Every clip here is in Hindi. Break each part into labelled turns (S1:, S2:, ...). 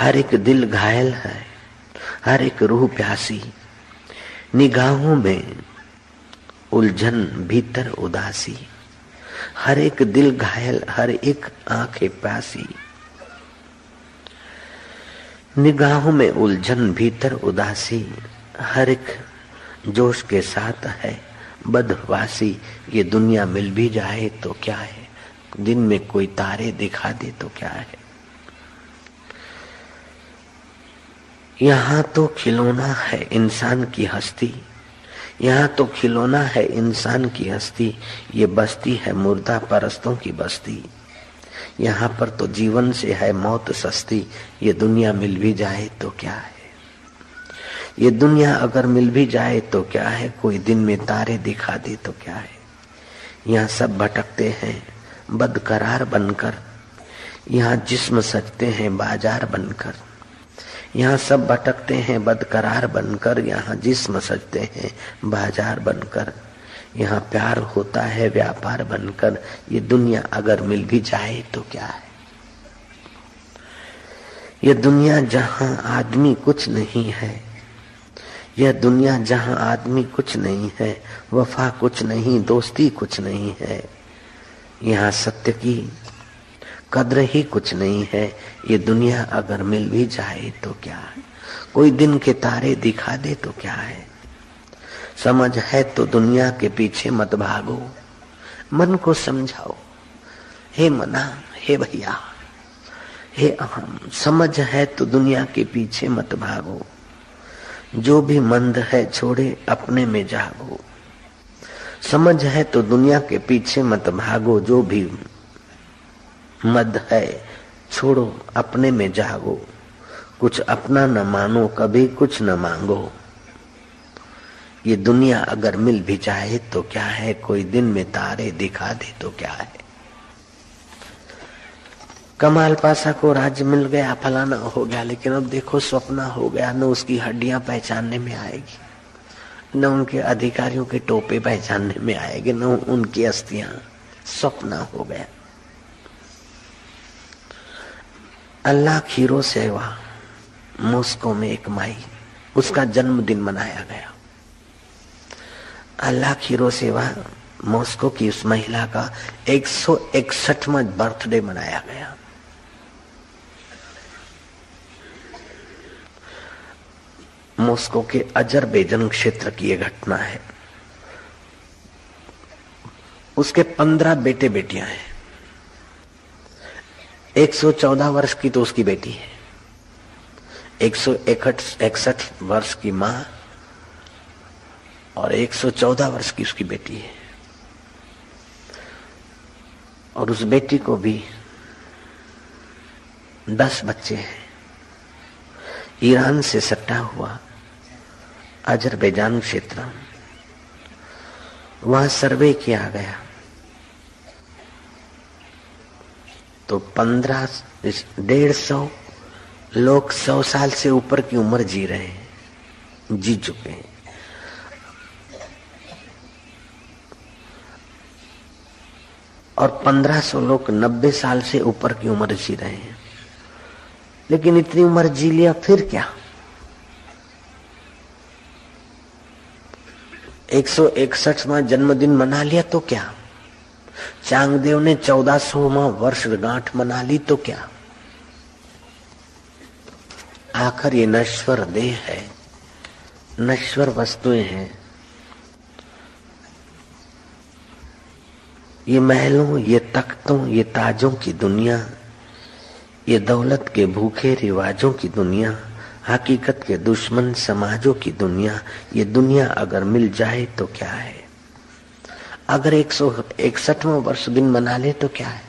S1: हर एक दिल घायल है, हर एक रूह प्यासी। निगाहों में उलझन भीतर उदासी। हर एक दिल घायल, हर एक आँखें प्यासी। निगाहों में उलझन भीतर उदासी। हर एक जोश के साथ है बदवासी ये दुनिया मिल भी जाए तो क्या है? दिन में कोई तारे दिखा दे तो क्या है? यहाँ तो खिलौना है इंसान की हस्ती। यहाँ तो खिलौना है इंसान की हस्ती। ये बस्ती है मुर्दा परस्तों की बस्ती। यहाँ पर तो जीवन से है मौत सस्ती। ये दुनिया मिल भी जाए तो क्या है? ये दुनिया अगर मिल भी जाए तो क्या है? कोई दिन में तारे दिखा दे तो क्या है? यहाँ सब भटकते हैं, बदकरार बनकर। यहाँ जिस्म सजते हैं, बाज़ार बनकर। यहाँ सब भटकते हैं, बदकरार बनकर यहाँ जिस्म सजते हैं, बाज़ार बनकर। यहाँ प्यार होता है, व्यापार बनकर। ये दुनिया अगर मिल भी जाए तो क्या है? ये दुनिया जहाँ आदमी कुछ नहीं है, यह दुनिया जहाँ आदमी कुछ नहीं है, वफा कुछ नहीं, दोस्ती कुछ नहीं है, यहाँ सत्य की कद्र ही कुछ नहीं है। ये दुनिया अगर मिल भी जाए तो क्या है? कोई दिन के तारे दिखा दे तो क्या है? समझ है तो दुनिया के पीछे मत भागो। मन को समझाओ। हे मना, हे भैया, हे अहम, समझ है तो दुनिया के पीछे मत भागो। जो भी मंद है छोड़े, अपने में जागो। समझ है तो दुनिया के पीछे मत भागो, जो भी मद है। छोड़ो, अपने में जागो। कुछ अपना न मानो, कभी कुछ न मांगो। ये दुनिया अगर मिल भी जाए तो क्या है? कोई दिन में तारे दिखा दे तो क्या है? कमाल पासा को राज्य मिल गया, फलाना हो गया, लेकिन अब देखो, स्वप्न हो गया, न उसकी हड्डियाँ पहचानने में आएगी। न उनके अधिकारियों के टोपे पहचानने में आएगी, न उनकी अस्थियाँ। स्वप्न हो गया। अल्लाह खीरो सेवा मॉस्को में एक माई, उसका जन्मदिन मनाया गया। अल्लाह खीरो सेवा मॉस्को की उस महिला का एक सौ इकसठवा बर्थडे मनाया गया। मॉस्को के अजरबेजन क्षेत्र की यह घटना है। उसके पंद्रह बेटे बेटियाँ हैं। एक सौ चौदह वर्ष की तो उसकी बेटी है। एक सौ इकसठ वर्ष की माँ और 114 वर्ष की उसकी बेटी है। और उस बेटी को भी दस बच्चे हैं। ईरान से सट्टा हुआ अजरबैजान क्षेत्र। वहाँ सर्वे किया गया। तो पंद्रह, डेढ़ सौ लोग सौ साल से ऊपर की उम्र जी रहे हैं, जी चुके हैं। और 1500 लोग 90 साल से ऊपर की उम्र जी रहे हैं। लेकिन इतनी उम्र जी लिया फिर क्या? एक सौ इकसठवा जन्मदिन मना लिया तो क्या? चांगदेव ने चौदह सौवा वर्ष गांठ मना ली तो क्या? आखिर ये नश्वर देह है, नश्वर वस्तुएँ हैं। ये महलों, ये तख्तों, ये ताजों की दुनिया, ये दौलत के भूखे रिवाजों की दुनिया, हकीकत के दुश्मन समाजों की दुनिया, ये दुनिया अगर मिल जाए तो क्या है? अगर एक सौ इकसठवा वर्ष दिन मना ले तो क्या है?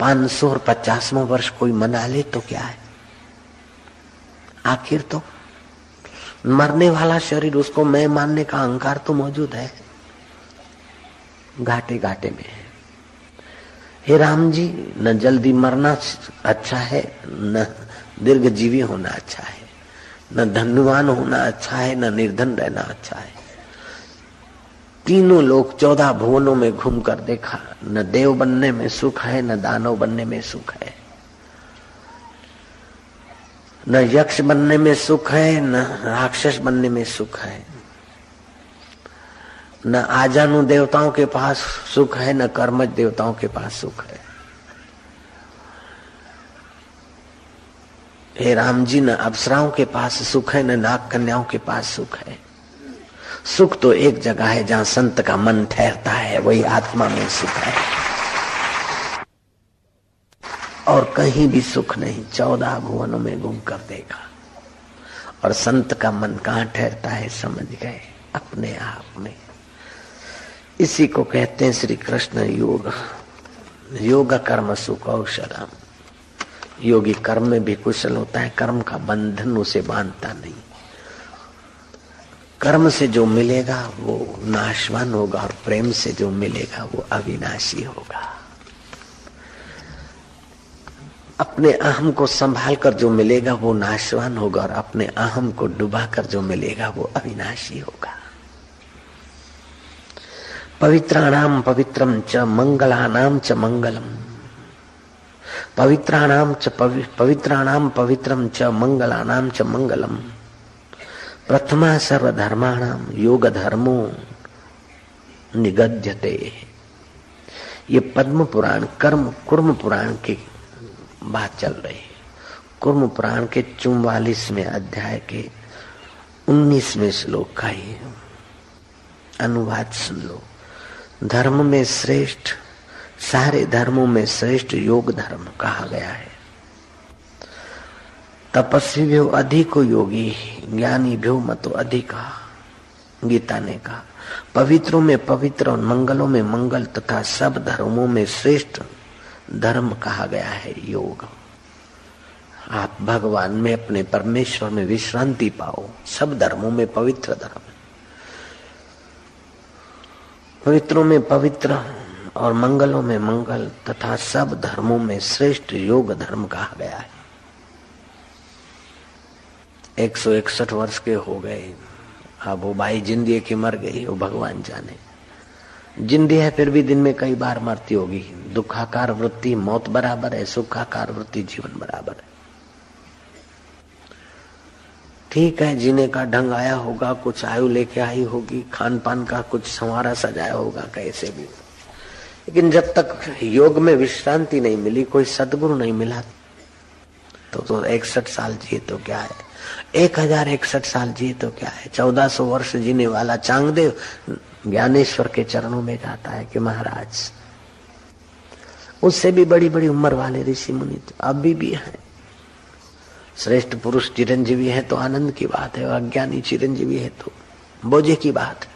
S1: पाँच सौ और पचासवा वर्ष कोई मना ले तो क्या है? आखिर तो मरने वाला शरीर, उसको मैं मानने का अहंकार तो मौजूद है। घाटे घाटे में है। हे राम जी, न जल्दी मरना अच्छा है, न दीर्घ जीवी होना अच्छा है, न धनवान होना अच्छा है, न निर्धन रहना अच्छा है। तीनों लोग चौदह भुवनों में घूम कर देखा, न देव बनने में सुख है, न दानव बनने में सुख है। न यक्ष बनने में सुख है, न राक्षस बनने में सुख है। न आजानु देवताओं के पास सुख है, न कर्मज देवताओं के पास सुख है। हे राम जी, न अप्सराओं के पास सुख है, न नाग कन्याओं के पास सुख है। सुख तो एक जगह है जहाँ संत का मन ठहरता है, वही आत्मा में सुख है। और कहीं भी सुख नहीं, चौदह भुवनों में घूम कर देखा। और संत का मन कहाँ ठहरता है, समझ गए, अपने आप में। इसी को कहते हैं श्री कृष्ण योग। योग कर्म, सुख औषधम योगी कर्म में भी कुशल होता है, कर्म का बंधन उसे बांधता नहीं। कर्म से जो मिलेगा वो नाशवान होगा और प्रेम से जो मिलेगा वो अविनाशी होगा। अपने अहम को संभाल कर जो मिलेगा वो नाशवान होगा और अपने अहम को डुबा कर जो मिलेगा वो अविनाशी होगा। पवित्राणाम पवित्रम च मंगलानाम च मंगलम। पवित्राणाम च पवित्राणाम पवित्रम च मंगलानाम च मंगलम। प्रथमा सर्वधर्माणाम योग धर्मो निगद्यते। ये पद्म पुराण कर्म कुर्म पुराण की बात चल रही है। कुर्म पुराण के चुम्वालीसवें अध्याय के उन्नीसवें श्लोक का ही अनुवाद सुन लो। धर्म में श्रेष्ठ, सारे धर्मों में श्रेष्ठ योग धर्म कहा गया है। तपस्वी भी अधिक योगी, ज्ञानी भी मतो अधिका गीता ने कहा, पवित्रों में पवित्र और मंगलों में मंगल तथा सब धर्मों में श्रेष्ठ धर्म कहा गया है, योग। आप भगवान में अपने परमेश्वर में विश्रांति पाओ, सब धर्मों में पवित्र धर्म। पवित्रों में पवित्र और मंगलों में मंगल तथा सब धर्मों में श्रेष्ठ योग धर्म कहा गया है। एक सौ इकसठ वर्ष के हो गए। अब वो बाई ज़िंदगी की मर गई, वो भगवान जाने। जिंदी है फिर भी दिन में कई बार मरती होगी। दुखाकार वृत्ति, मौत बराबर है, सुखाकार वृत्ति, जीवन बराबर है। ठीक है, जीने का ढंग आया होगा, कुछ आयु लेके आई होगी खान पान का कुछ संवारा सजाया होगा, कैसे भी। लेकिन जब तक योग में विश्रांति नहीं मिली, कोई सदगुरु नहीं मिला तो तो इकसठ साल जिए तो क्या है? एक हज़ार इकसठ साल जिए तो क्या है? चौदह सौ वर्ष जीने वाला चांगदेव ज्ञानेश्वर के चरणों में जाता है कि महाराज, उससे भी बड़ी बड़ी उम्र वाले ऋषि मुनि तो अभी भी है। श्रेष्ठ पुरुष चिरंजीवी है तो आनंद की बात है, अज्ञानी चिरंजीवी है तो बोझे की बात है।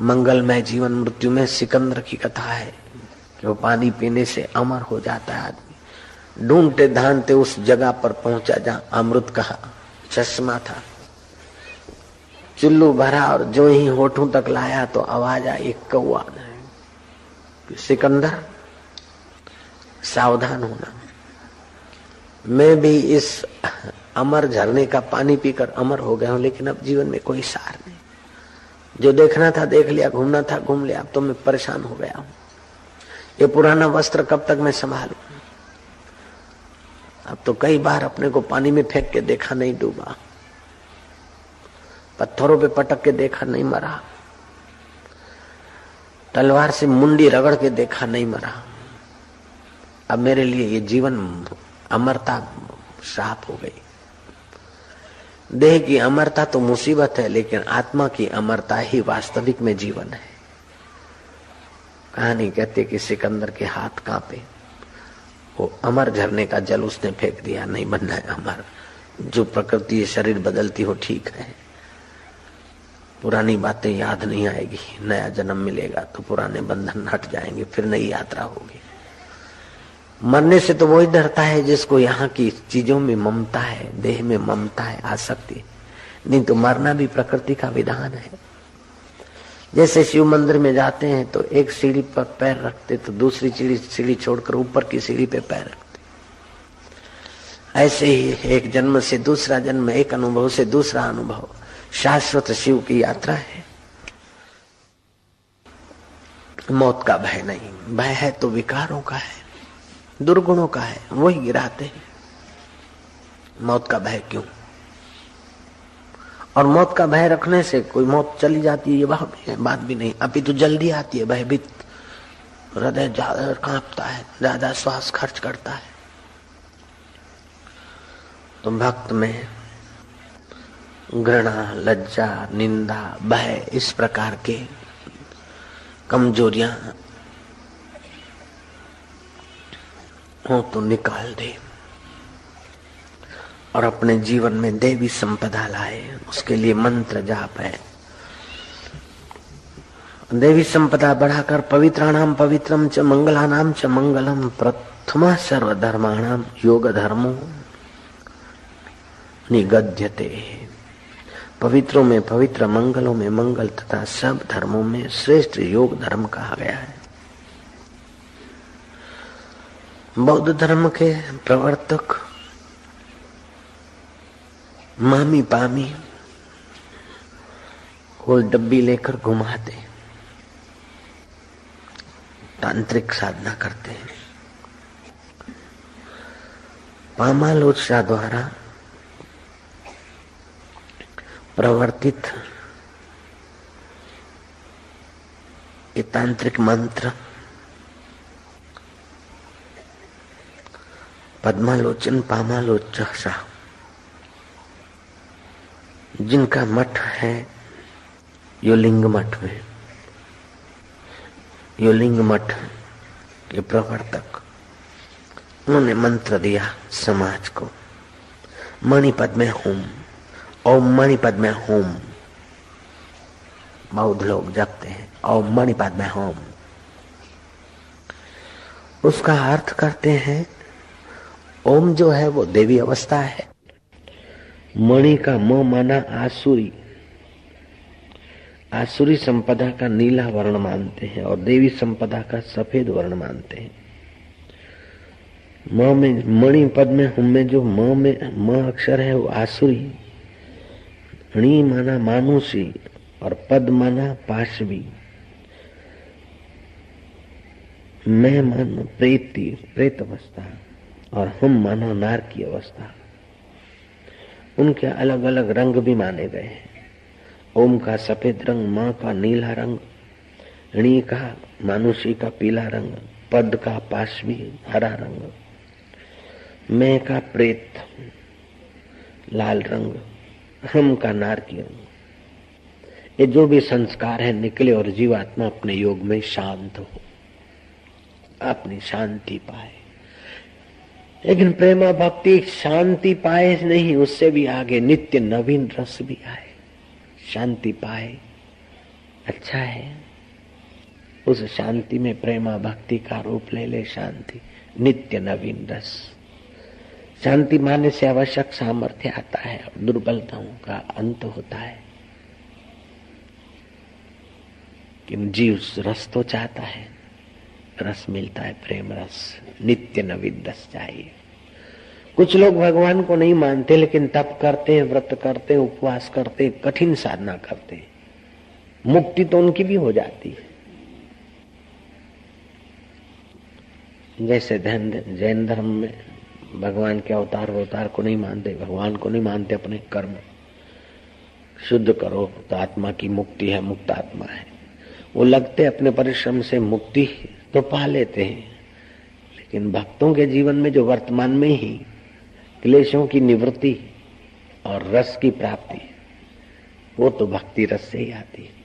S1: मंगलमय जीवन मृत्यु में सिकंदर की कथा है कि वो पानी पीने से अमर हो जाता है आदमी। ढूंढते धानते उस जगह पर पहुँचा जहाँ अमृत कहा, चश्मा था। चुल्लू भरा और जो ही होठों तक लाया तो आवाज़ आई कौआ सिकंदर, सावधान होना। मैं भी इस अमर झरने का पानी पीकर अमर हो गया हूँ, लेकिन अब जीवन में कोई सार नहीं। जो देखना था, देख लिया, घूमना था, घूम लिया, अब तो मैं परेशान हो गया हूँ। ये पुराना वस्त्र कब तक मैं संभालू? अब तो कई बार अपने को पानी में फेंक के देखा नहीं डूबा। पत्थरों पे पटक के देखा नहीं मरा। तलवार से मुंडी रगड़ के देखा नहीं मरा। अब मेरे लिए ये जीवन अमरता श्राप हो गई। देह की अमरता तो मुसीबत है, लेकिन आत्मा की अमरता ही वास्तविक में जीवन है। कहानी कहते कि सिकंदर के हाथ कांपे। वो अमर झरने का जल उसने फेंक दिया, नहीं बनना है अमर। जो प्रकृति शरीर बदलती हो, ठीक है। पुरानी बातें याद नहीं आएगी, नया जन्म मिलेगा तो पुराने बंधन हट जाएँगे, फिर नई यात्रा होगी। मरने से तो वही डरता है जिसको यहाँ की चीज़ों में ममता है, देह में ममता है, आसक्ति। नहीं तो मरना भी प्रकृति का विधान है। जैसे शिव मंदिर में जाते हैं तो एक सीढ़ी पर पैर रखते तो दूसरी सीढ़ी छोड़कर ऊपर की सीढ़ी पे पैर रखते। ऐसे ही एक जन्म से दूसरा जन्म, एक अनुभव से दूसरा अनुभव, शाश्वत शिव की यात्रा है। मौत का भय नहीं। भय है तो विकारों का है, दुर्गुणों का है, वही गिराते हैं। मौत का भय क्यों? और मौत का भय रखने से कोई मौत चली जाती है ये बात भी, बात भी नहीं। अभी तो जल्दी आती है भयभीत। हृदय ज़्यादा कांपता है ज़्यादा श्वास खर्च करता है। तो भक्त में घृणा लज्जा निंदा भय इस प्रकार के कमजोरियाँ हो तो निकाल दे। और अपने जीवन में देवी संपदा लाए, उसके लिए मंत्र जाप है। देवी संपदा बढ़ाकर पवित्राणाम पवित्रम च मंगलानाम च मंगलम, प्रथमा सर्वधर्माणाम योग धर्मो निगद्यते। पवित्रों में पवित्र, मंगलों में मंगल तथा सब धर्मों में श्रेष्ठ योग धर्म कहा गया है। बौद्ध धर्म के प्रवर्तक मामी पामी कोई डब्बी लेकर घुमाते तांत्रिक साधना करते हैं। पामालोचना द्वारा प्रवर्तित ये तांत्रिक मंत्र पद्मालोचन पामालोचा जिनका मठ है, यो लिंग मठ में योलिंग मठ के प्रवर्तक। उन्होंने मंत्र दिया समाज को। मणिपद में होम, ओम मणिपद में होम। बौद्ध लोग जपते हैं, ओम मणिपद में होम। उसका अर्थ करते हैं, ओम जो है वो देवी अवस्था है। मणि का म माना आसुरी। आसुरी संपदा का नीला वर्ण मानते हैं और देवी संपदा का सफ़ेद वर्ण मानते हैं। म में, मणि पद में, हम में जो म में, म अक्षर है वो आसुरी। णी माना मानुषी और पद माना पाशवी। मैं माना प्रेती, प्रेत अवस्था और हम माना नार की अवस्था। उनके अलग अलग रंग भी माने गए हैं। ओम का सफ़ेद रंग, माँ का नीला रंग ऋणी का, मानुषी का पीला रंग, पद का पाशवी हरा रंग, मैं का प्रेत लाल रंग, हम का नार की रंग। ये जो भी संस्कार है, निकले और जीवात्मा अपने योग में शांत हो, अपनी शांति पाए। लेकिन प्रेमा भक्ति शांति पाए नहीं, उससे भी आगे नित्य नवीन रस भी आए। शांति पाए अच्छा है। उस शांति में प्रेमा भक्ति का रूप ले ले शांति, नित्य नवीन रस। शांति माने से आवश्यक सामर्थ्य आता है, दुर्बलताओं का अंत होता है। कि जीव रस तो चाहता है रस मिलता है, प्रेम रस, नित्य नवीन रस चाहिए। कुछ लोग भगवान को नहीं मानते, लेकिन तप करते हैं, व्रत करते हैं, उपवास करते हैं, कठिन साधना करते हैं। मुक्ति तो उनकी भी हो जाती है। जैसे धन, जैन धर्म में भगवान के अवतार अवतार को नहीं मानते, भगवान को नहीं मानते अपने कर्म। शुद्ध करो तो आत्मा की मुक्ति है, मुक्त आत्मा है। वो लगते अपने परिश्रम से मुक्ति तो पा लेते हैं। लेकिन भक्तों के जीवन में जो वर्तमान में ही क्लेशों की निवृत्ति और रस की प्राप्ति, वो तो भक्ति रस से ही आती है।